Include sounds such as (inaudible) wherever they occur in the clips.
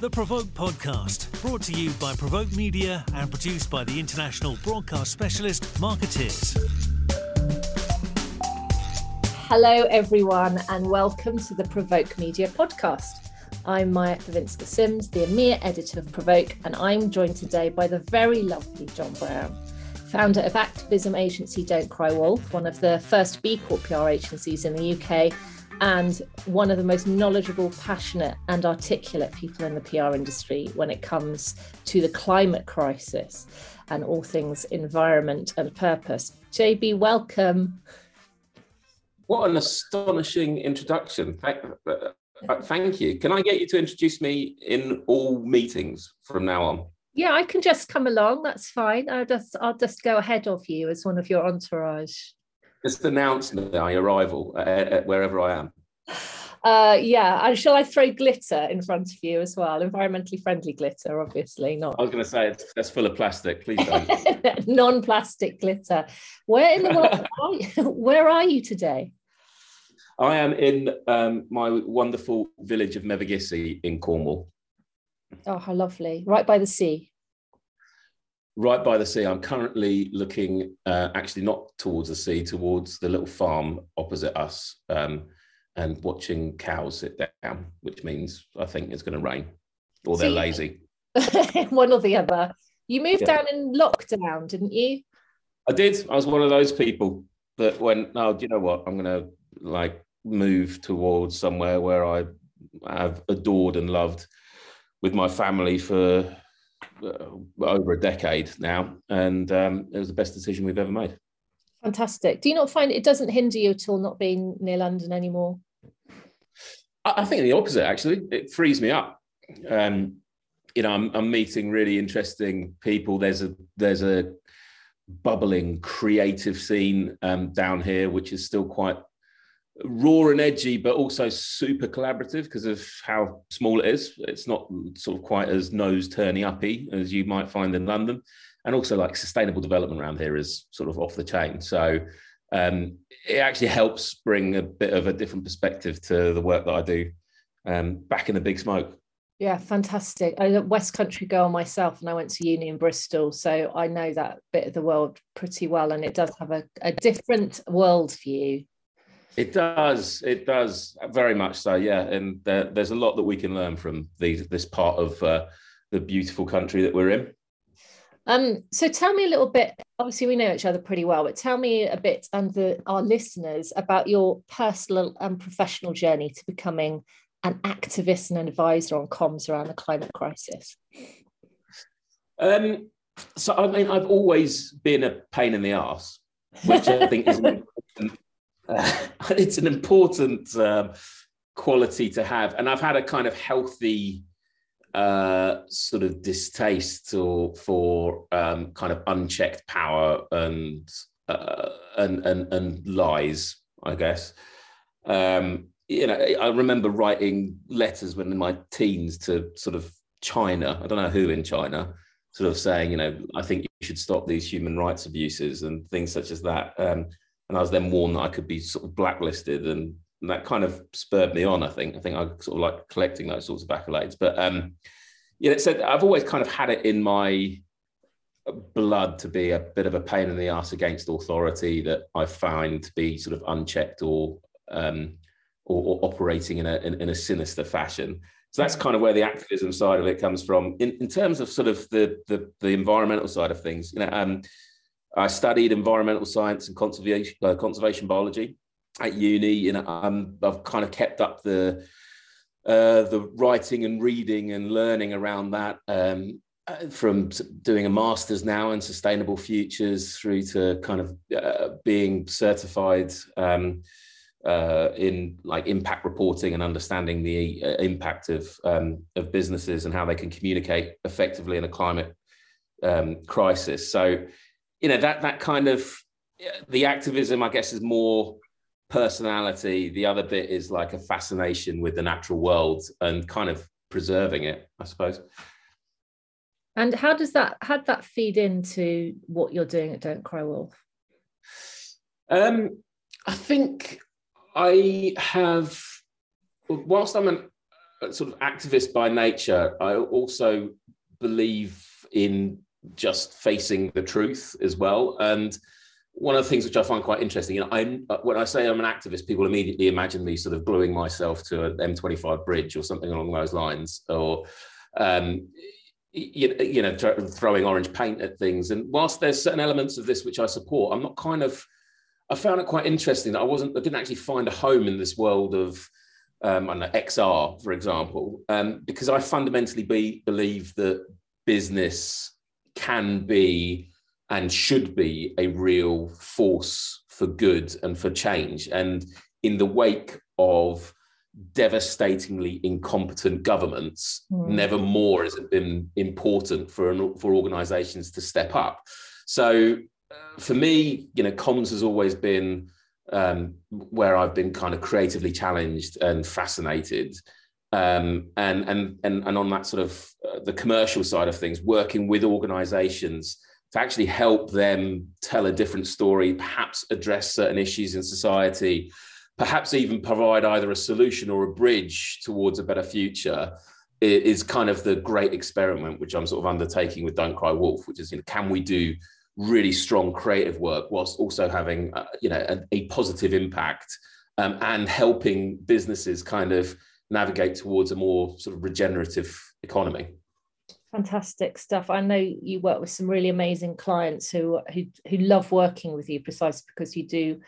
The Provoke Podcast, brought to you by Provoke Media and produced by the international broadcast specialist Markettiers. Hello, everyone, and welcome to the Provoke Media Podcast. I'm Maja Pawinska Sims, the EMEA editor of Provoke, and I'm joined today by the very lovely John Brown, founder of activism agency Don't Cry Wolf, one of the first B Corp PR agencies in the UK and one of the most knowledgeable, passionate, and articulate people in the PR industry when it comes to the climate crisis and all things environment and purpose. JB, welcome. What an astonishing introduction. Thank, uh, you. Can I get you to introduce me in all meetings from now on? Yeah, I can just come along. That's fine. I'll just I'll just go ahead of you as one of your entourage just announce my arrival at, at wherever I am. Uh, yeah, and shall I throw glitter in front of you as well? Environmentally friendly glitter, obviously not. I was going to say it's, that's full of plastic. Please don't. (laughs) Non-plastic glitter. Where in the world (laughs) are you? (laughs) Where are you today? I am in um, my wonderful village of Mevagissey in Cornwall. Oh, how lovely! Right by the sea right by the sea. I'm currently looking uh, actually not towards the sea, towards the little farm opposite us, um, and watching cows sit down, which means I think it's going to rain, or they're lazy. (laughs) one or the other. You moved yeah. down in lockdown, didn't you? I did. I was one of those people that went, "Oh, do you know what? I'm going to like move towards somewhere where I have adored and loved." with my family for over a decade now, and um, it was the best decision we've ever made. Fantastic. Do you not find it doesn't hinder you at all not being near London anymore? I, I think the opposite. Actually, it frees me up. Um, you know, I'm, I'm meeting really interesting people. There's a there's a bubbling creative scene um, down here, which is still quite raw and edgy, but also super collaborative because of how small it is. It's not sort of quite as nose turning uppy as you might find in London. And also, like sustainable development around here is sort of off the chain. So um, it actually helps bring a bit of a different perspective to the work that I do um, back in the big smoke. Yeah, fantastic. I'm a West Country girl myself, and I went to uni in Bristol, so I know that bit of the world pretty well, and it does have a, a different world view it does. It does very much so. Yeah, and there, there's a lot that we can learn from these, this part of uh, the beautiful country that we're in. Um, so tell me a little bit. Obviously, we know each other pretty well, but tell me a bit and the, our listeners about your personal and professional journey to becoming an activist and an advisor on comms around the climate crisis. Um, so I mean, I've always been a pain in the ass, which I think is (laughs) uh, (laughs) it's an important um, quality to have. And I've had a kind of healthy uh, sort of distaste or, for um, kind of unchecked power and, uh, and, and, and lies, I guess. Um, you know, I remember writing letters when in my teens to sort of China. I don't know who in China, sort of saying, you know, I think you should stop these human rights abuses and things such as that. Um, and I was then warned that I could be sort of blacklisted, and, that kind of spurred me on. I think I think I sort of like collecting those sorts of accolades. But um, yeah, so I've always kind of had it in my blood to be a bit of a pain in the ass against authority that I find to be sort of unchecked or um, or, or, operating in a in, in, a sinister fashion. So that's kind of where the activism side of it comes from. In, in terms of sort of the, the the environmental side of things, you know, um, I studied environmental science and conservation uh, conservation biology at uni. You know, um, I've kind of kept up the uh, the writing and reading and learning around that um, from doing a master's now in sustainable futures through to kind of uh, being certified um, uh, in like impact reporting and understanding the uh, impact of um, of businesses and how they can communicate effectively in a climate um, crisis. So you know that that kind of the activism i guess is more personality the other bit is like a fascination with the natural world and kind of preserving it i suppose and how does that how did that feed into what you're doing at don't cry wolf um i think i have whilst i'm an, sort of activist by nature. I also believe in just facing the truth as well. And one of the things which I find quite interesting, you know, I when I say I'm an activist, people immediately imagine me sort of gluing myself to an M25 bridge or something along those lines, or um, you, you know, throwing orange paint at things. And whilst there's certain elements of this which I support, I'm not kind of. I found it quite interesting that I wasn't. I didn't actually find a home in this world of. Um, I know, XR, for example, um, because I fundamentally be, believe that business can be and should be a real force for good and for change. And in the wake of devastatingly incompetent governments, mm. never more has it been important for an, for organisations to step up. So, uh, for me, you know, comms has always been um, where I've been kind of creatively challenged and fascinated. Um, and, and, and, and on that sort of uh, the commercial side of things, working with organizations to actually help them tell a different story, perhaps address certain issues in society, perhaps even provide either a solution or a bridge towards a better future is kind of the great experiment which I'm sort of undertaking with Don't Cry Wolf, which is, you know, can we do really strong creative work whilst also having, uh, you know, a, a positive impact um, and helping businesses kind of navigate towards a more sort of regenerative economy. Fantastic stuff. I know you work with some really amazing clients who who who love working with you precisely because you do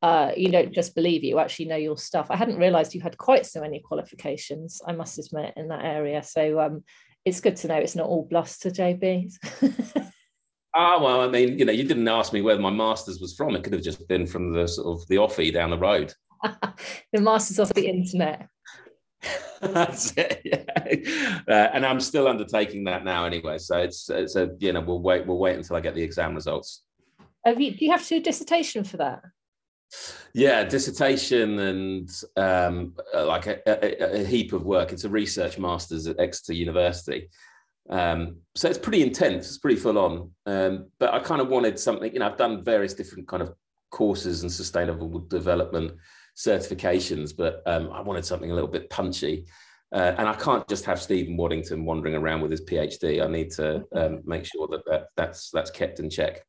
uh, you don't just believe you actually know your stuff. I hadn't realized you had quite so many qualifications, I must admit, in that area. So um, it's good to know it's not all bluster, JB. (laughs) Ah, well, I mean, you know, you didn't ask me where my master's was from. It could have just been from the sort of the offie down the road. (laughs) the master's off the internet. (laughs) (laughs) That's it. Yeah. Uh, and I'm still undertaking that now anyway. So it's it's a you know we'll wait we'll wait until I get the exam results. Have you, do you have to do a dissertation for that? Yeah, dissertation and um, uh, like a, a, a, heap of work. It's a research master's at Exeter University. Um, so it's pretty intense. It's pretty full on. Um, but I kind of wanted something. You know, I've done various different kind of courses and sustainable development certifications, but um, I wanted something a little bit punchy. Uh, and I can't just have Stephen Waddington wandering around with his PhD. I need to um, make sure that, that that's that's kept in check.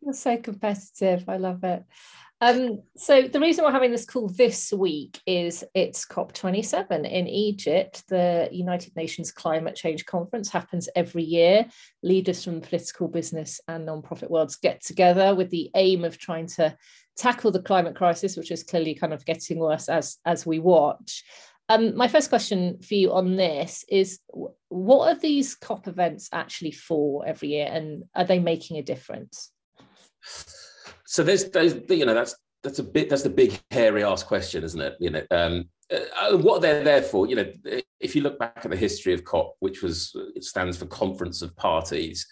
You're so competitive. I love it. Um, so the reason we're having this call this week is it's COP27 in Egypt. The United Nations Climate Change Conference happens every year. Leaders from the political, business, and non-profit worlds get together with the aim of trying to tackle the climate crisis, which is clearly kind of getting worse as as we watch. Um, my first question for you on this is: What are these COP events actually for every year, and are they making a difference? So there's, there's you know, that's that's a bit that's the big hairy ass question, isn't it? You know, um, uh, what they're there for. You know, if you look back at the history of COP, which was it stands for Conference of Parties.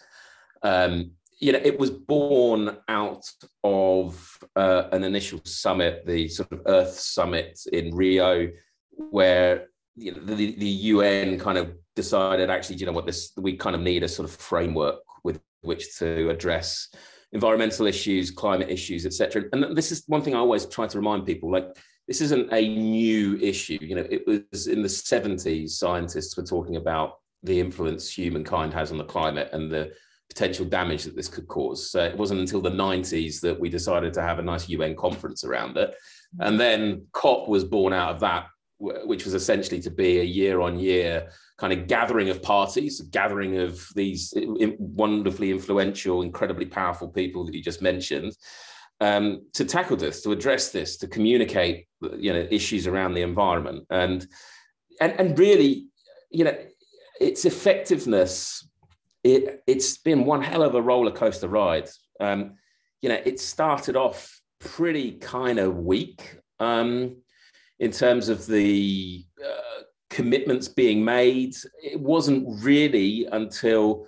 Um, you know, it was born out of uh, an initial summit, the sort of Earth Summit in Rio, where you know, the, the UN kind of decided actually, you know what, this we kind of need a sort of framework with which to address environmental issues, climate issues, etc. And this is one thing I always try to remind people: like this isn't a new issue. You know, it was in the 70s scientists were talking about the influence humankind has on the climate and the potential damage that this could cause. So it wasn't until the 90s that we decided to have a nice UN conference around it. And then COP was born out of that, which was essentially to be a year on year kind of gathering of parties, gathering of these wonderfully influential, incredibly powerful people that you just mentioned. Um, to tackle this, to address this, to communicate, you know, issues around the environment, and and and really, you know, its effectiveness it it's been one hell of a roller coaster ride. Um, you know, it started off pretty kind of weak um, in terms of the uh, commitments being made. It wasn't really until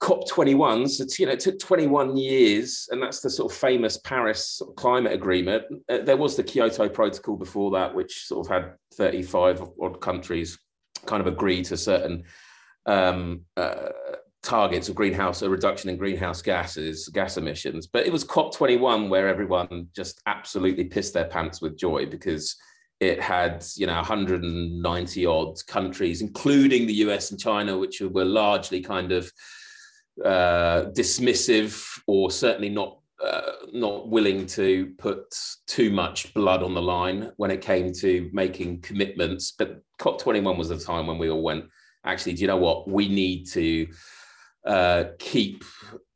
COP21, so you know, it took 21 years, and that's the sort of famous Paris climate agreement. Uh, there was the Kyoto Protocol before that, which sort of had 35 odd countries kind of agree to certain um, uh, targets of greenhouse, a reduction in greenhouse gases, gas emissions. But it was COP21 where everyone just absolutely pissed their pants with joy because it had you know 190 odd countries, including the US and China, which were largely kind of uh, dismissive or certainly not uh, not willing to put too much blood on the line when it came to making commitments. But COP21 was the time when we all went, actually, do you know what? We need to uh, keep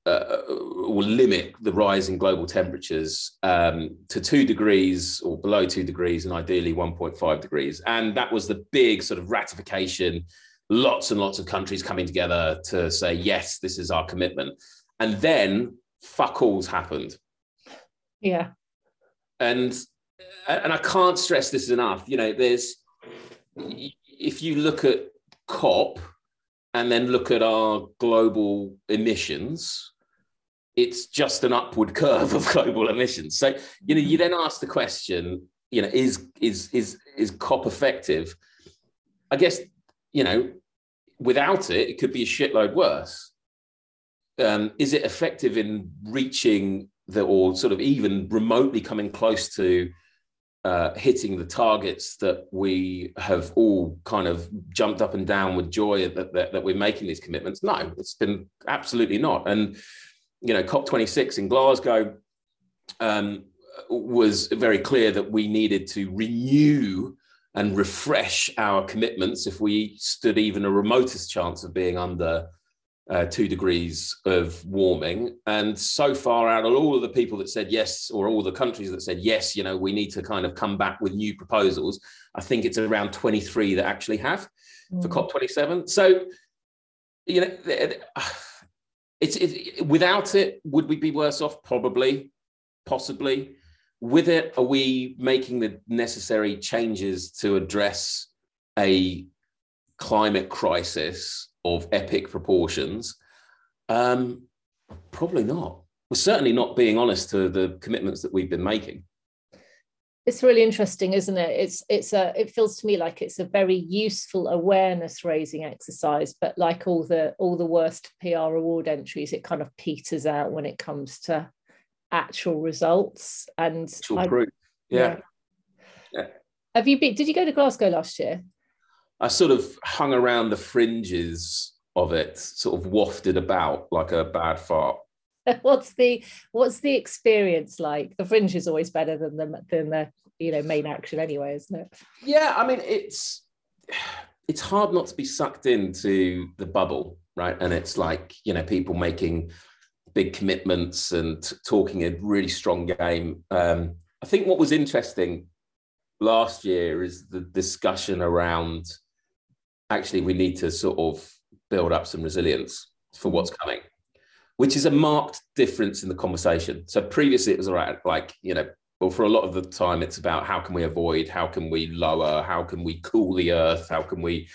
uh, or limit the rise in global temperatures um, to two degrees or below two degrees, and ideally 1.5 degrees. And that was the big sort of ratification. Lots and lots of countries coming together to say, yes, this is our commitment. And then fuck alls happened. Yeah. And and I can't stress this enough. You know, there's if you look at COP and then look at our global emissions, it's just an upward (laughs) curve of global emissions. So, you know, you then ask the question, you know, is is is is COP effective? I guess, you know, without it, it could be a shitload worse um, is it effective in reaching the or sort of even remotely coming close to uh, hitting the targets that we have all kind of jumped up and down with joy that, that, that we're making these commitments? No, it's been absolutely not. And you know, COP26 in Glasgow um, was very clear that we needed to renew and refresh our commitments if we stood even a remotest chance of being under uh, two degrees of warming. And so far, out of all of the people that said yes, or all the countries that said yes, you know, we need to kind of come back with new proposals, I think it's around 23 that actually have mm. for COP27. So, you know, (sighs) it's it, without it, would we be worse off? Probably, possibly. With it, are we making the necessary changes to address a climate crisis of epic proportions? Um, probably not. We're certainly not being honest to the commitments that we've been making. It's really interesting, isn't it? It's it's a it feels to me like it's a very useful awareness raising exercise, but like all the all the worst PR award entries, it kind of peters out when it comes to actual results and actual I. Yeah. yeah. yeah. Have you been? Did you go to Glasgow last year? I sort of hung around the fringes of it, sort of wafted about like a bad fart. (laughs) what's the what's the experience like? The fringe is always better than the than the you know main action anyway, isn't it? Yeah, I mean it's it's hard not to be sucked into the bubble, right? And it's like you know people making big commitments and talking a really strong game. Um, I think what was interesting last year is the discussion around actually we need to sort of build up some resilience for what's coming which is a marked difference in the conversation. So previously it was all right like you know well for a lot of the time it's about how can we avoid how can we lower how can we cool the earth how can we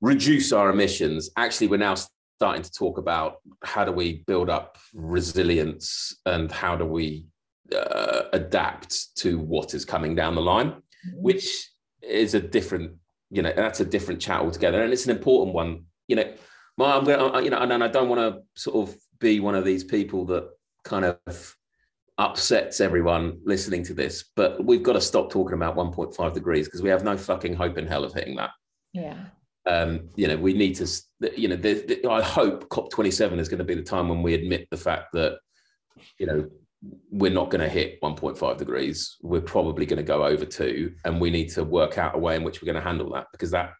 reduce our emissions. Actually we're now starting to talk about how do we build up resilience and how do we uh, adapt to what is coming down the line mm-hmm. which is a different you know, that's a different chat altogether, and it's an important one. You know, my, I'm gonna, you know, and I don't want to sort of be one of these people that kind of upsets everyone listening to this, but we've got to stop talking about 1.5 degrees because we have no fucking hope in hell of hitting that. Yeah. Um, you know, we need to, you know, the, the, I hope COP27 is going to be the time when we admit the fact that, you know, we're not going to hit 1.5 degrees. We're probably going to go over two, and we need to work out a way in which we're going to handle that because that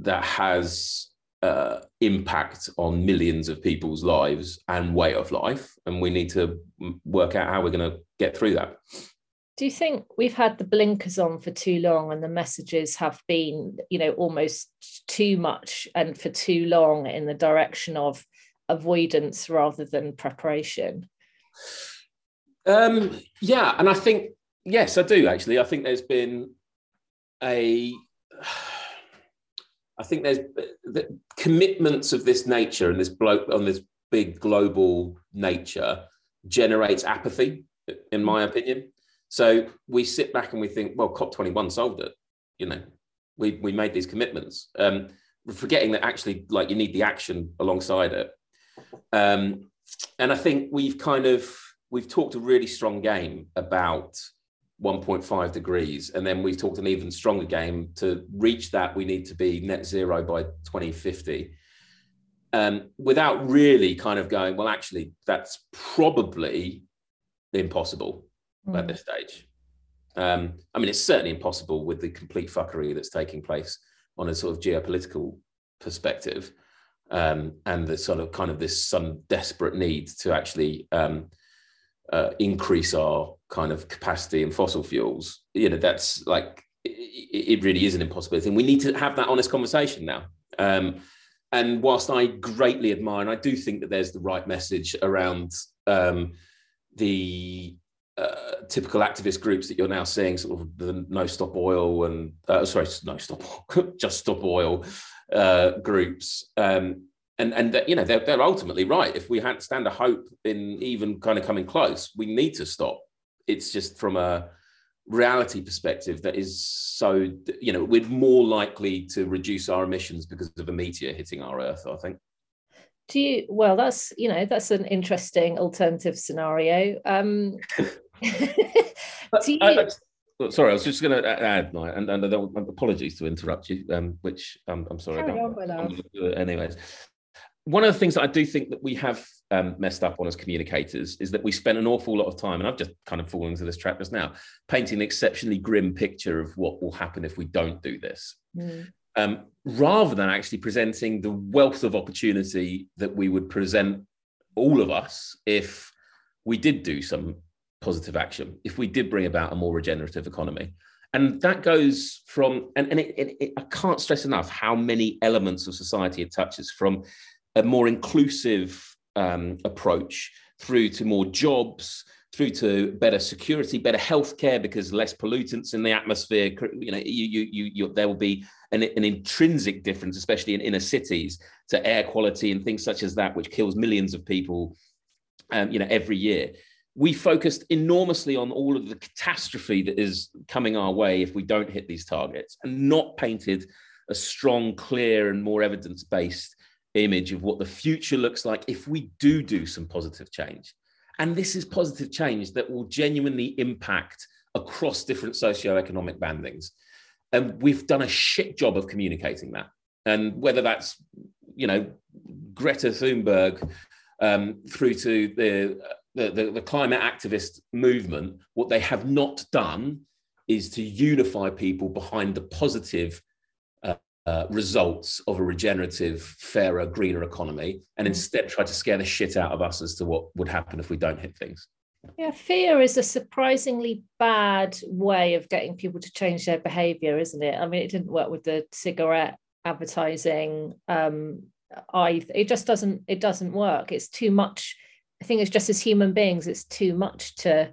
that has uh, impact on millions of people's lives and way of life, and we need to work out how we're going to get through that. Do you think we've had the blinkers on for too long, and the messages have been, you know, almost too much and for too long in the direction of avoidance rather than preparation? Um, yeah, and I think yes, I do actually. I think there's been a (sighs) I think there's the commitments of this nature and this bloke on this big global nature generates apathy, in my opinion. So we sit back and we think, well, COP21 solved it. You know, we we made these commitments, um, forgetting that actually, like, you need the action alongside it. Um, and I think we've kind of we've talked a really strong game about 1.5 degrees. And then we've talked an even stronger game. To reach that, we need to be net zero by 2050. Um, without really kind of going, well, actually, that's probably impossible mm. at this stage. Um, I mean, it's certainly impossible with the complete fuckery that's taking place on a sort of geopolitical perspective um, and the sort of kind of this some desperate need to actually um, uh, increase our kind of capacity in fossil fuels. You know, that's like it, it really is an impossibility, and we need to have that honest conversation now. Um, and whilst I greatly admire, and I do think that there's the right message around um, the uh, typical activist groups that you're now seeing, sort of the No Stop Oil and uh, sorry, No Stop, (laughs) Just Stop Oil uh, groups, um, and and you know they're, they're ultimately right. If we had stand a hope in even kind of coming close, we need to stop. It's just from a reality perspective that is so you know we're more likely to reduce our emissions because of a meteor hitting our Earth. I think do you well that's you know that's an interesting alternative scenario um (laughs) do you, I, I, sorry i was just going to add and, and, and apologies to interrupt you um, which um, i'm sorry Carry on, anyways one of the things that i do think that we have um, messed up on as communicators is that we spend an awful lot of time and i've just kind of fallen into this trap just now painting an exceptionally grim picture of what will happen if we don't do this mm um, rather than actually presenting the wealth of opportunity that we would present all of us if we did do some positive action, if we did bring about a more regenerative economy. And that goes from, and, and it, it, it, I can't stress enough how many elements of society it touches from a more inclusive um, approach through to more jobs, through to better security, better healthcare because less pollutants in the atmosphere. You know, you, you, you, you there will be an, an, intrinsic difference, especially in inner cities, to air quality and things such as that, which kills millions of people, um, you know, every year. We focused enormously on all of the catastrophe that is coming our way if we don't hit these targets, and not painted a strong, clear, and more evidence-based image of what the future looks like if we do do some positive change. And this is positive change that will genuinely impact across different socioeconomic bandings. And we've done a shit job of communicating that. And whether that's, you know, Greta Thunberg um, through to the, the, the, the climate activist movement, what they have not done is to unify people behind the positive uh, results of a regenerative, fairer, greener economy, and mm. instead try to scare the shit out of us as to what would happen if we don't hit things. Yeah, fear is a surprisingly bad way of getting people to change their behavior, isn't it? I mean, it didn't work with the cigarette advertising. Um, I it just doesn't it doesn't work. It's too much. I think it's just as human beings, it's too much to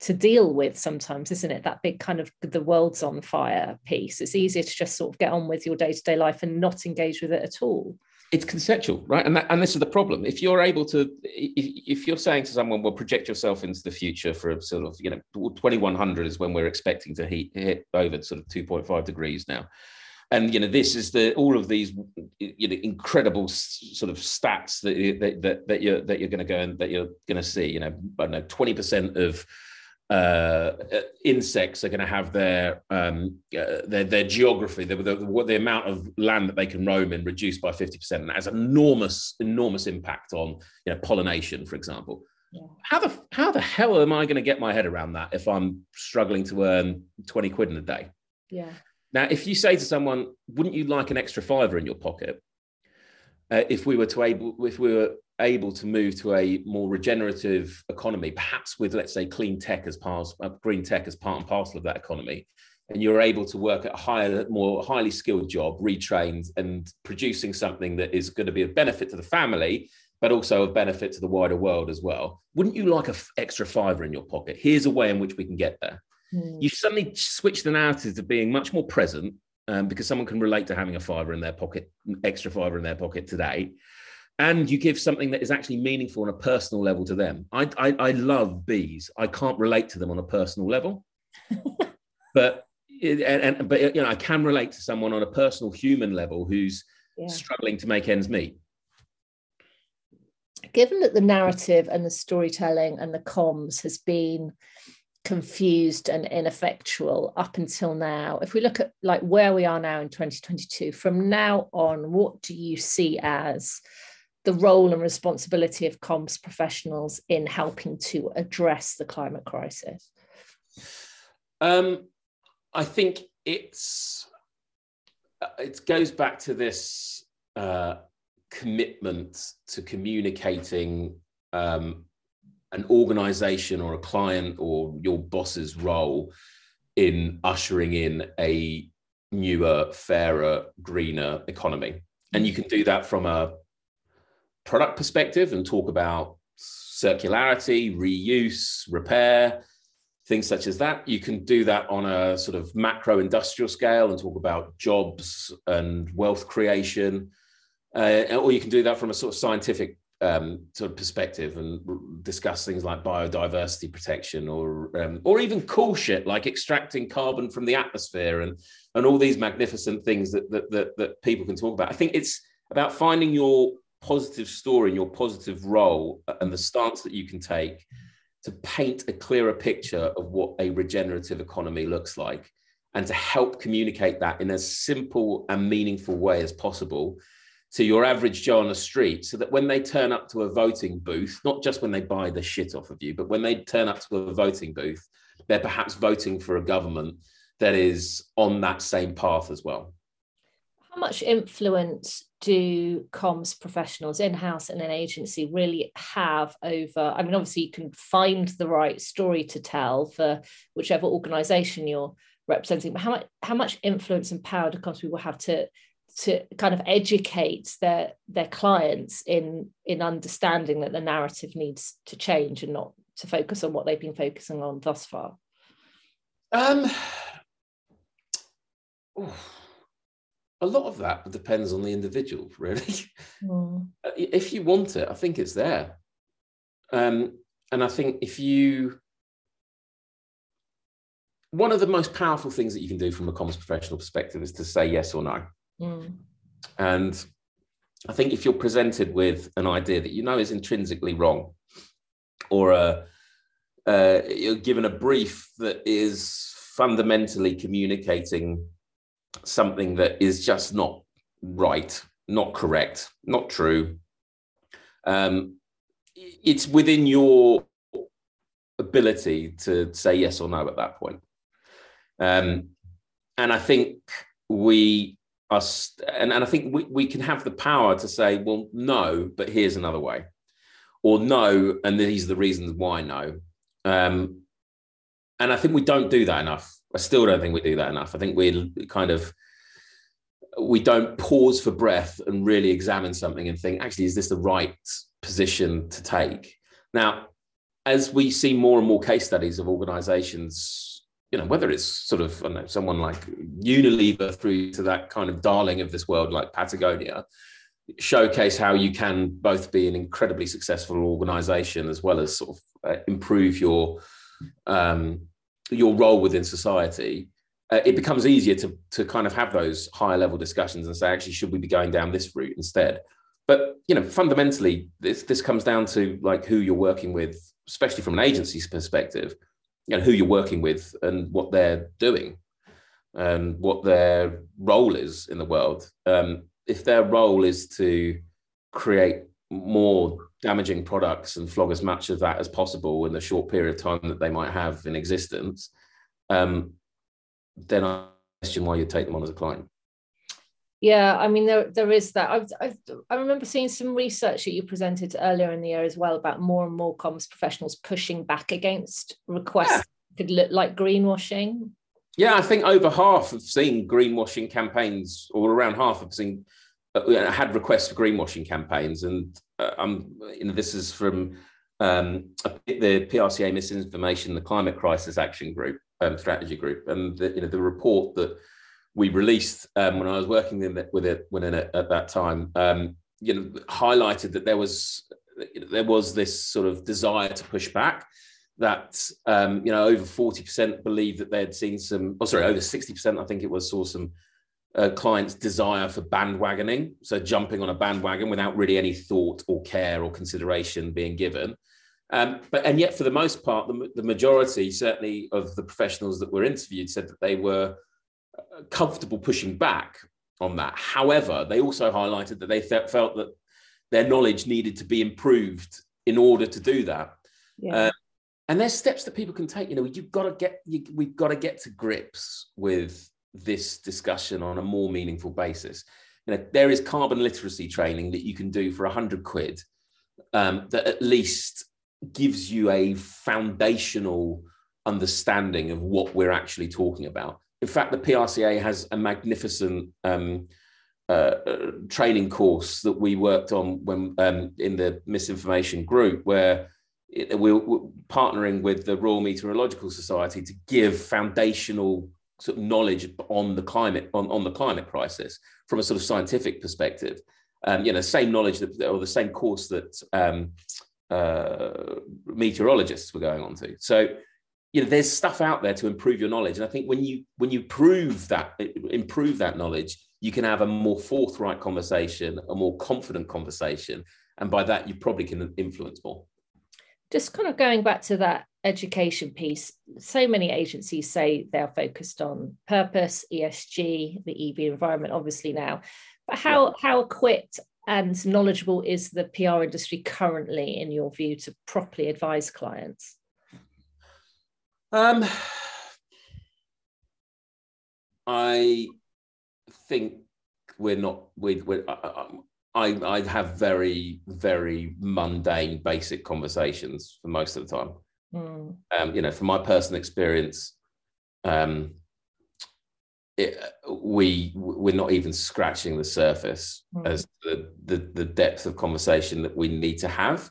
to deal with sometimes, isn't it? That big kind of the world's on fire piece. It's easier to just sort of get on with your day to day life and not engage with it at all it's conceptual, right? And that, and this is the problem. If you're able to, if, if you're saying to someone, "Well, project yourself into the future for a sort of, you know, 2100 is when we're expecting to heat, hit over sort of 2.5 degrees now," and you know, this is the all of these, you know, incredible sort of stats that that that you're that you're going to go and that you're going to see. You know, I don't know, 20 percent of uh, insects are going to have their um, uh, their, their geography, the, the, the, amount of land that they can roam in reduced by 50%. And that has enormous, enormous impact on you know, pollination, for example. Yeah. How the how the hell am I going to get my head around that if I'm struggling to earn 20 quid in a day? Yeah. Now, if you say to someone, wouldn't you like an extra fiver in your pocket? Uh, if we were to able, if we were able to move to a more regenerative economy, perhaps with, let's say, clean tech as part of uh, green tech as part and parcel of that economy, and you're able to work at a higher, more highly skilled job, retrained, and producing something that is going to be of benefit to the family, but also of benefit to the wider world as well. Wouldn't you like an f- extra fiver in your pocket? Here's a way in which we can get there. Mm. You suddenly switch the narrative to being much more present um, because someone can relate to having a fiver in their pocket, extra fiver in their pocket today and you give something that is actually meaningful on a personal level to them. I, I, I love bees. I can't relate to them on a personal level, (laughs) but and, and, but you know I can relate to someone on a personal human level who's yeah. struggling to make ends meet. Given that the narrative and the storytelling and the comms has been confused and ineffectual up until now if we look at like where we are now in 2022 from now on what do you see as the role and responsibility of comms professionals in helping to address the climate crisis um, i think it's it goes back to this uh, commitment to communicating um, an organization or a client or your boss's role in ushering in a newer, fairer, greener economy. And you can do that from a product perspective and talk about circularity, reuse, repair, things such as that. You can do that on a sort of macro industrial scale and talk about jobs and wealth creation. Uh, or you can do that from a sort of scientific um, sort of perspective and discuss things like biodiversity protection or um, or even cool shit like extracting carbon from the atmosphere and and all these magnificent things that, that that that people can talk about. I think it's about finding your positive story and your positive role and the stance that you can take to paint a clearer picture of what a regenerative economy looks like and to help communicate that in as simple and meaningful way as possible to your average Joe on the street so that when they turn up to a voting booth, not just when they buy the shit off of you, but when they turn up to a voting booth, they're perhaps voting for a government that is on that same path as well. How much influence do comms professionals in house and an agency really have over? I mean, obviously, you can find the right story to tell for whichever organization you're representing, but how much, how much influence and power do comms people have to to kind of educate their their clients in in understanding that the narrative needs to change and not to focus on what they've been focusing on thus far um a lot of that depends on the individual (laughs) really mm. if you want it i think it's there um and i think if you one of the most powerful things that you can do from a comms professional perspective is to say yes or no Mm. And I think if you're presented with an idea that you know is intrinsically wrong, or a, uh, you're given a brief that is fundamentally communicating something that is just not right, not correct, not true, um, it's within your ability to say yes or no at that point. Um, and I think we us and, and i think we, we can have the power to say well no but here's another way. Or no and these are the reasons why no. Um, and i think we don't do that enough i still don't think we do that enough. I think we kind of we don't pause for breath and really examine something and think actually is this the right position to take? Now as we see more and more case studies of organizations you know, whether it's sort of I know, someone like Unilever through to that kind of darling of this world like Patagonia, showcase how you can both be an incredibly successful organization as well as sort of uh, improve your um, your role within society. Uh, it becomes easier to to kind of have those higher level discussions and say, actually, should we be going down this route instead? But you know, fundamentally, this this comes down to like who you're working with, especially from an agency's perspective you know, who you're working with and what they're doing and what their role is in the world. Um, if their role is to create more damaging products and flog as much of that as possible in the short period of time that they might have in existence, um, then I question why you'd take them on as a client. Yeah, I mean there there is that. I've, I've, i remember seeing some research that you presented earlier in the year as well about more and more comms professionals pushing back against requests yeah. could look like greenwashing. Yeah, I think over half have seen greenwashing campaigns, or around half have seen uh, had requests for greenwashing campaigns, and uh, um, you know this is from um, the PRCA misinformation, the Climate Crisis Action Group um, strategy group, and the, you know the report that we released um, when I was working it, with it when it, at that time, um, you know, highlighted that there was there was this sort of desire to push back. That um, you know, over forty percent believed that they had seen some. Oh, sorry, over sixty percent, I think it was, saw some uh, clients' desire for bandwagoning, so jumping on a bandwagon without really any thought or care or consideration being given. Um, but and yet, for the most part, the, the majority, certainly of the professionals that were interviewed, said that they were uh, comfortable pushing back on that. However, they also highlighted that they felt, felt that their knowledge needed to be improved in order to do that. Yeah. Um, and there's steps that people can take. You know, you've got to get you, we've got to get to grips with this discussion on a more meaningful basis. You know, there is carbon literacy training that you can do for a hundred quid um, that at least gives you a foundational understanding of what we're actually talking about. In fact, the PRCA has a magnificent um, uh, uh, training course that we worked on when um, in the misinformation group, where it, we're, we're, partnering with the Royal Meteorological Society to give foundational sort of knowledge on the climate on, on the climate crisis from a sort of scientific perspective. Um, you know, same knowledge that, or the same course that um, uh, meteorologists were going on to. So, you know, there's stuff out there to improve your knowledge, and I think when you when you prove that improve that knowledge, you can have a more forthright conversation, a more confident conversation, and by that you probably can influence more. Just kind of going back to that education piece, so many agencies say they're focused on purpose, ESG, the EV environment, obviously now. But how yeah. how equipped and knowledgeable is the PR industry currently, in your view, to properly advise clients? Um, I think we're not. We, we're, I, I have very, very mundane, basic conversations for most of the time. Mm. Um, you know, from my personal experience, um, it, we we're not even scratching the surface mm. as the, the, the depth of conversation that we need to have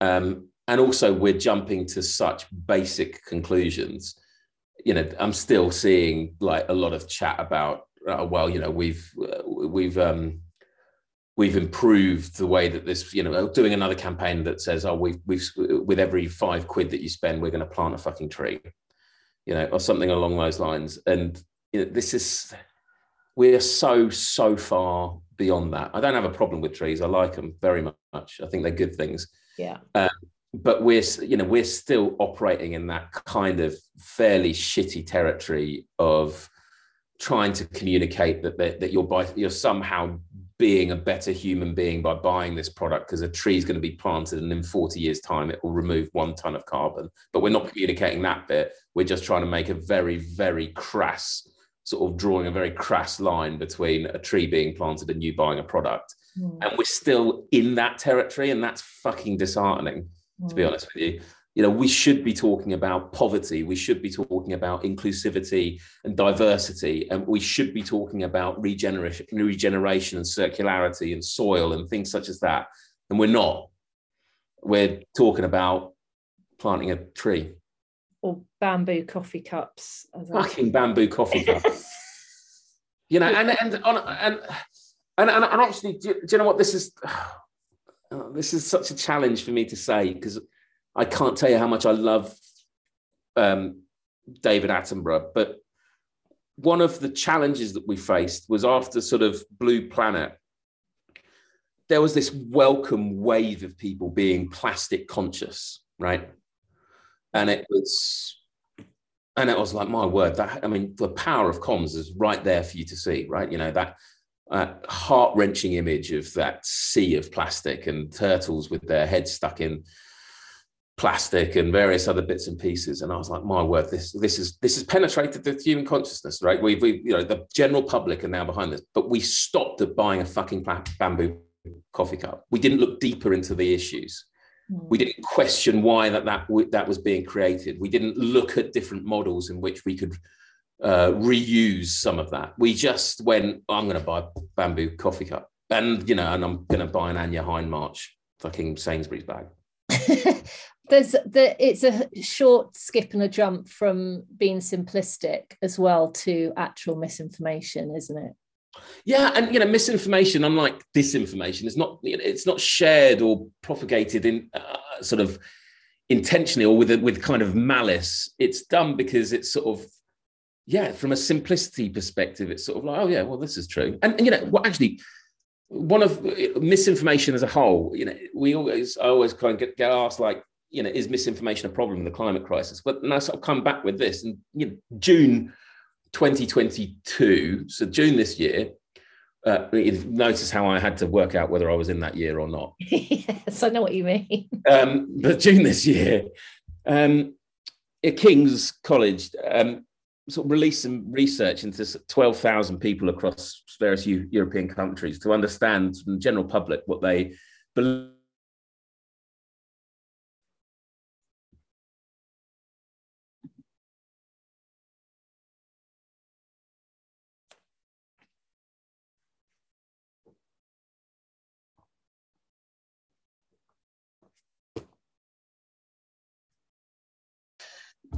um, and also we're jumping to such basic conclusions you know i'm still seeing like a lot of chat about uh, well you know we've uh, we've um, we've improved the way that this you know doing another campaign that says oh we've we've with every five quid that you spend we're going to plant a fucking tree you know or something along those lines and you know, this is we are so so far beyond that. I don't have a problem with trees. I like them very much. I think they're good things. Yeah. Um, but we're you know we're still operating in that kind of fairly shitty territory of trying to communicate that that, that you're by, you're somehow being a better human being by buying this product because a tree is going to be planted and in 40 years time it will remove one ton of carbon but we're not communicating that bit we're just trying to make a very very crass sort of drawing a very crass line between a tree being planted and you buying a product. Mm. And we're still in that territory, and that's fucking disheartening, mm. to be hmm. honest with you. You know, we should be talking about poverty, we should be talking about inclusivity and diversity, and we should be talking about regeneration, regeneration and circularity and soil and things such as that. And we're not. We're talking about planting a tree or bamboo coffee cups. Fucking bamboo coffee cups. (laughs) you know, and and on and and and, and actually, do, do, you know what this is? (sighs) This is such a challenge for me to say because I can't tell you how much I love um, David Attenborough, but one of the challenges that we faced was after sort of Blue Planet. There was this welcome wave of people being plastic conscious, right? and it was and it was like my word that i mean the power of comms is right there for you to see right you know that uh, heart-wrenching image of that sea of plastic and turtles with their heads stuck in plastic and various other bits and pieces. And i was like my word this this is this has penetrated the human consciousness right? We've we, you know the general public are now behind this. But we stopped at buying a fucking bamboo coffee cup. We didn't look deeper into the issues. We didn't question why that, that that was being created. We didn't look at different models in which we could uh, reuse some of that. We just went, I'm going to buy a bamboo coffee cup, and you know, and I'm going to buy an Anya Hindmarch fucking Sainsbury's bag. (laughs) There's the it's a short skip and a jump from being simplistic as well to actual misinformation, isn't it? Yeah, and you know, misinformation, unlike disinformation, is not it's not shared or propagated in uh, sort of intentionally or with a, with kind of malice. It's done because it's sort of yeah, from a simplicity perspective, it's sort of like oh yeah, well this is true, and, and you know, actually one of misinformation as a whole, you know, we always I always kind of get, get asked like you know, is misinformation a problem in the climate crisis? But and I sort of come back with this, and you know, June 2022, so June this year. Uh, notice how I had to work out whether I was in that year or not. (laughs) yes, I know what you mean. Um, but June this year, um, at King's College um, sort of released some research into 12,000 people across various U- European countries to understand from the general public what they believe.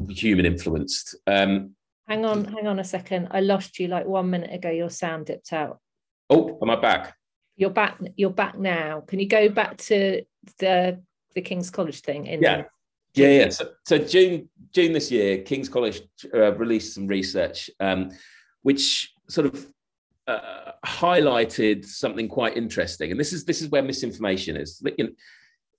Human influenced. Um, hang on, hang on a second. I lost you like one minute ago. Your sound dipped out. Oh, am I back? You're back. You're back now. Can you go back to the the King's College thing? In yeah, yeah, yeah. So, so June June this year, King's College uh, released some research, um, which sort of uh, highlighted something quite interesting. And this is this is where misinformation is,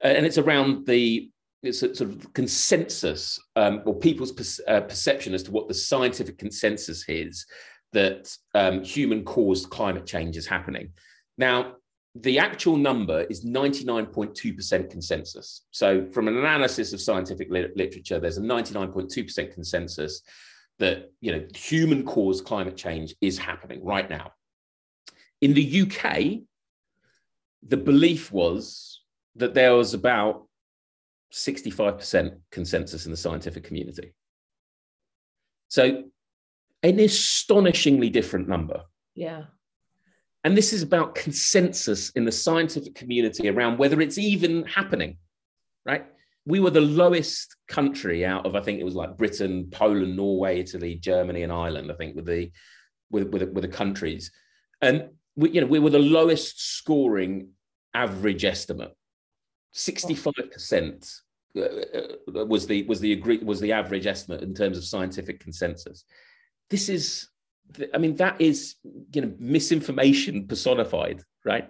and it's around the it's a sort of consensus um, or people's per, uh, perception as to what the scientific consensus is that um, human caused climate change is happening. Now, the actual number is 99.2% consensus. So, from an analysis of scientific literature, there's a 99.2% consensus that you know human caused climate change is happening right now. In the UK, the belief was that there was about 65% consensus in the scientific community. So, an astonishingly different number. Yeah. And this is about consensus in the scientific community around whether it's even happening, right? We were the lowest country out of, I think it was like Britain, Poland, Norway, Italy, Germany, and Ireland, I think, with the with, with, with the countries. And we, you know, we were the lowest scoring average estimate 65% uh, uh, was the was the agree, was the average estimate in terms of scientific consensus. This is, I mean, that is you know misinformation personified, right?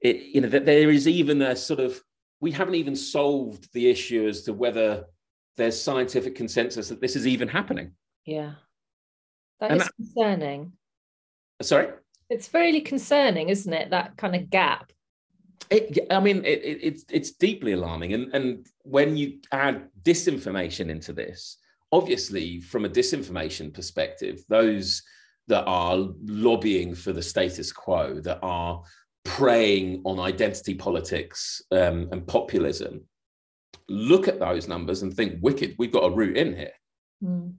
It, you know that there is even a sort of we haven't even solved the issue as to whether there's scientific consensus that this is even happening. Yeah, that and is that, concerning. Sorry, it's fairly concerning, isn't it? That kind of gap it, I mean, it, it, it's it's deeply alarming, and and when you add disinformation into this, obviously, from a disinformation perspective, those that are lobbying for the status quo, that are preying on identity politics um, and populism, look at those numbers and think, "Wicked, we've got a route in here," mm.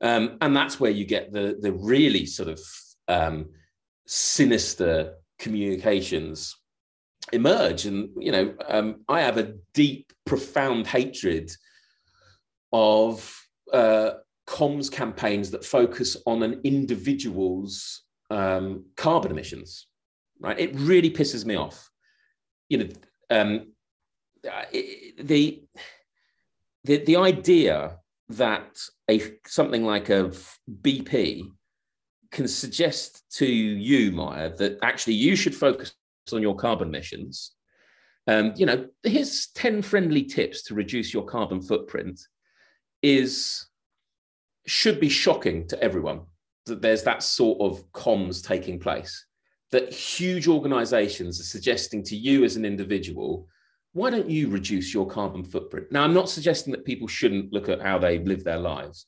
um, and that's where you get the the really sort of um, sinister communications emerge. And, you know, um, I have a deep, profound hatred of uh, comms campaigns that focus on an individual's um, carbon emissions, right? It really pisses me off. You know, um, the, the, the idea that a something like a BP can suggest to you, Maja, that actually you should focus on your carbon emissions. Um, you know, here's 10 friendly tips to reduce your carbon footprint is should be shocking to everyone that there's that sort of comms taking place. That huge organizations are suggesting to you as an individual, why don't you reduce your carbon footprint? Now, I'm not suggesting that people shouldn't look at how they live their lives,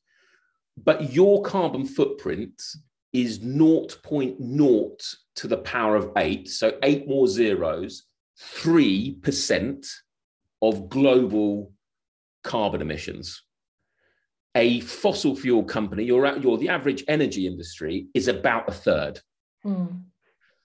but your carbon footprint is 0.0 to the power of eight, so eight more zeros, 3% of global carbon emissions. A fossil fuel company, you're, at, you're the average energy industry, is about a third. Mm.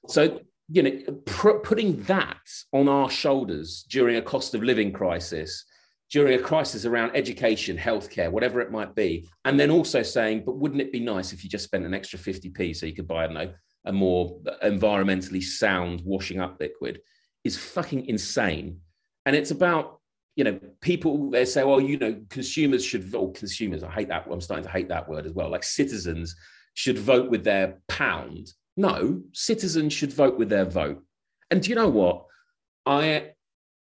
So, you know, pr- putting that on our shoulders during a cost of living crisis during a crisis around education, healthcare, whatever it might be. And then also saying, but wouldn't it be nice if you just spent an extra 50p so you could buy, I don't know, a more environmentally sound washing up liquid is fucking insane. And it's about, you know, people, they say, well, you know, consumers should, or consumers, I hate that, I'm starting to hate that word as well, like citizens should vote with their pound. No, citizens should vote with their vote. And do you know what? I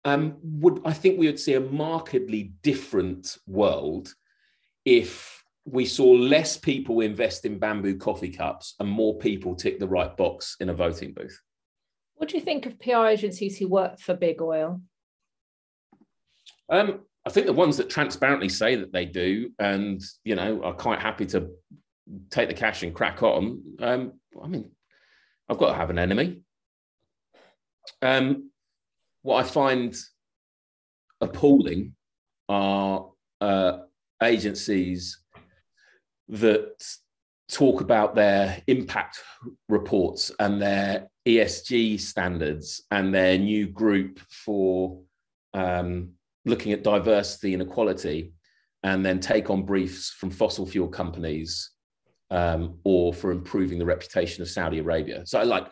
um, would I think we would see a markedly different world if we saw less people invest in bamboo coffee cups and more people tick the right box in a voting booth. What do you think of PR agencies who work for big oil? Um, I think the ones that transparently say that they do, and you know, are quite happy to take the cash and crack on. Um, I mean, I've got to have an enemy. Um, what I find appalling are uh, agencies that talk about their impact reports and their ESG standards and their new group for um, looking at diversity and equality, and then take on briefs from fossil fuel companies um, or for improving the reputation of Saudi Arabia. So, like,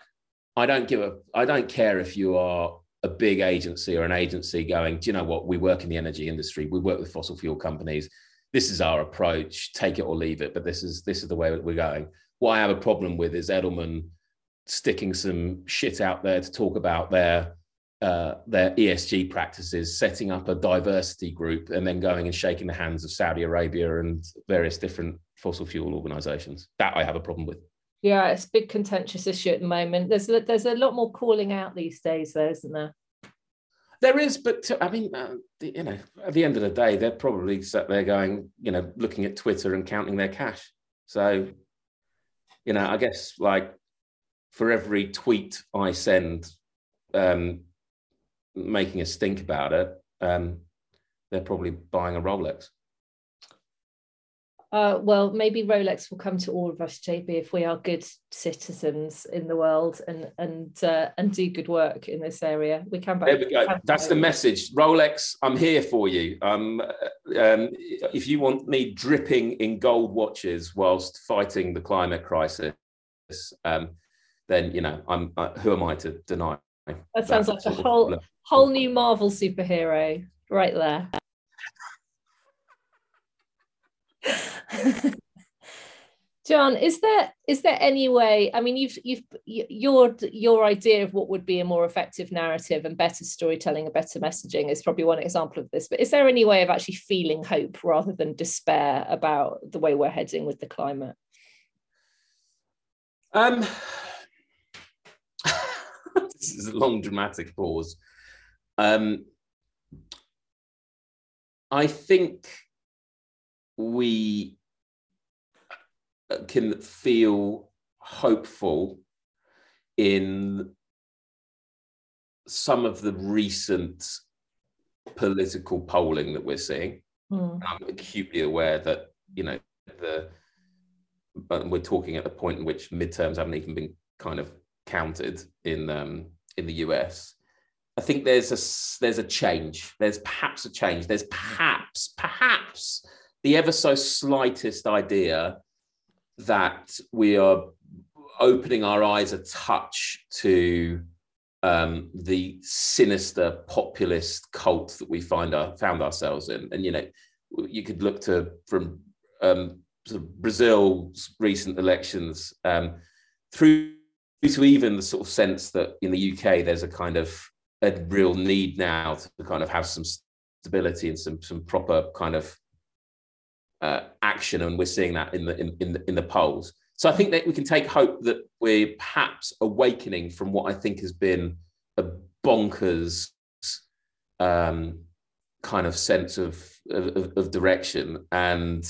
I don't give a, I don't care if you are a big agency or an agency going, do you know what? We work in the energy industry. We work with fossil fuel companies. This is our approach. Take it or leave it. But this is this is the way that we're going. What I have a problem with is Edelman sticking some shit out there to talk about their uh, their ESG practices, setting up a diversity group, and then going and shaking the hands of Saudi Arabia and various different fossil fuel organizations. That I have a problem with. Yeah, it's a big contentious issue at the moment. There's there's a lot more calling out these days, though, isn't there? There is, but I mean, uh, you know, at the end of the day, they're probably sat there going, you know, looking at Twitter and counting their cash. So, you know, I guess like for every tweet I send, um, making a stink about it, um, they're probably buying a Rolex. Uh, well, maybe Rolex will come to all of us, JB, if we are good citizens in the world and and uh, and do good work in this area. We can. There we go. That's the message. Rolex, I'm here for you. Um, um, if you want me dripping in gold watches whilst fighting the climate crisis, um, then you know, I'm. Uh, who am I to deny? That sounds like a whole whole new Marvel superhero right there. (laughs) (laughs) John, is there is there any way? I mean, you've you've your your idea of what would be a more effective narrative and better storytelling and better messaging is probably one example of this. But is there any way of actually feeling hope rather than despair about the way we're heading with the climate? Um, (laughs) this is a long dramatic pause. Um, I think we can feel hopeful in some of the recent political polling that we're seeing. Mm. I'm acutely aware that you know the we're talking at the point in which midterms haven't even been kind of counted in um, in the US. I think there's a there's a change. There's perhaps a change. There's perhaps perhaps the ever so slightest idea that we are opening our eyes a touch to um, the sinister populist cult that we find our, found ourselves in. And you know, you could look to from um, sort of Brazil's recent elections um, through to even the sort of sense that in the UK there's a kind of a real need now to kind of have some stability and some some proper kind of uh, action, and we're seeing that in the in, in the in the polls. So I think that we can take hope that we're perhaps awakening from what I think has been a bonkers um, kind of sense of, of, of direction, and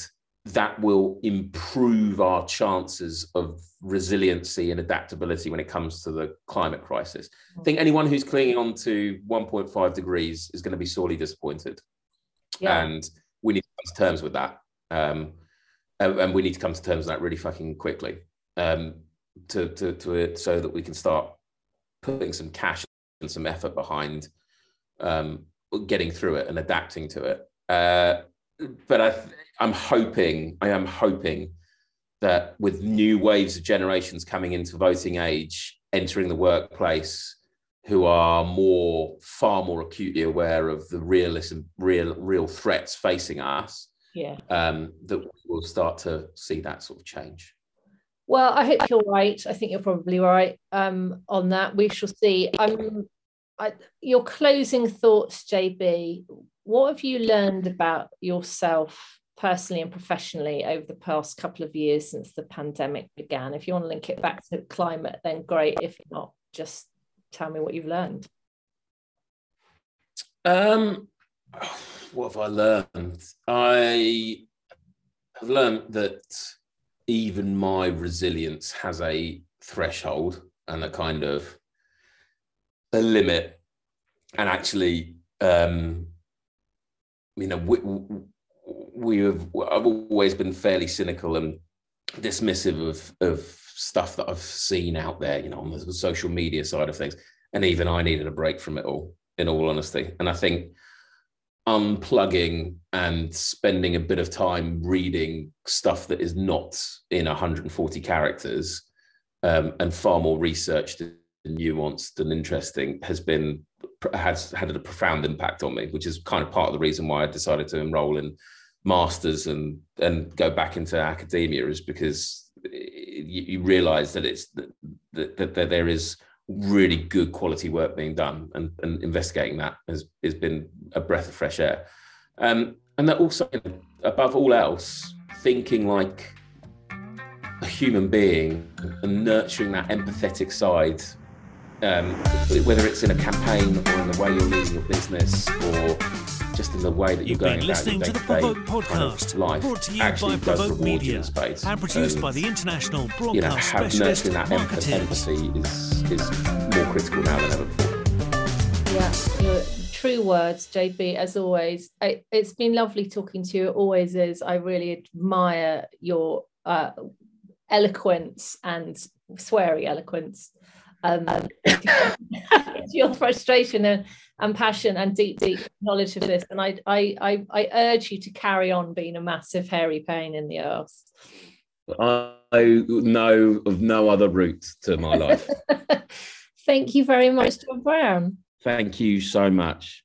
that will improve our chances of resiliency and adaptability when it comes to the climate crisis. I think anyone who's clinging on to 1.5 degrees is going to be sorely disappointed. Yeah. And we need to come to terms with that. Um, and, and, we need to come to terms with that really fucking quickly um, to, to, to it so that we can start putting some cash and some effort behind um, getting through it and adapting to it. Uh, but I, I'm hoping, I am hoping that with new waves of generations coming into voting age, entering the workplace, who are more, far more acutely aware of the realism, real, real threats facing us, yeah, um, that we'll start to see that sort of change. Well, I hope you're right. I think you're probably right um, on that. We shall see. I'm I, your closing thoughts, JB. What have you learned about yourself personally and professionally over the past couple of years since the pandemic began? If you want to link it back to climate, then great. If not, just tell me what you've learned. Um, what have I learned? I have learned that even my resilience has a threshold and a kind of a limit. And actually, um, you know, we, we have I've always been fairly cynical and dismissive of of stuff that I've seen out there, you know, on the social media side of things. And even I needed a break from it all, in all honesty. And I think unplugging and spending a bit of time reading stuff that is not in 140 characters um, and far more researched and nuanced and interesting has been has had a profound impact on me, which is kind of part of the reason why I decided to enroll in masters and and go back into academia is because you, you realize that it's that, that, that there is really good quality work being done and, and investigating that has, has been a breath of fresh air. Um, and that also, above all else, thinking like a human being and nurturing that empathetic side, um, whether it's in a campaign or in the way you're leading your business or just in the way that you're You've going been about listening your to the day-to-day Provoke kind of podcast, life brought to you actually by Provoke you Media space. and produced And, by the international you know, broadcast have specialist nurturing that Markettiers. empathy is, is more critical now than ever before. Yeah, your true words, JB, as always. I, it's been lovely talking to you. It always is. I really admire your uh, eloquence and sweary eloquence. Um, (laughs) your frustration and, and passion and deep, deep knowledge of this. And I, I, I, I urge you to carry on being a massive hairy pain in the arse. I know of no other route to my life. (laughs) Thank you very much, John Brown. Thank you so much.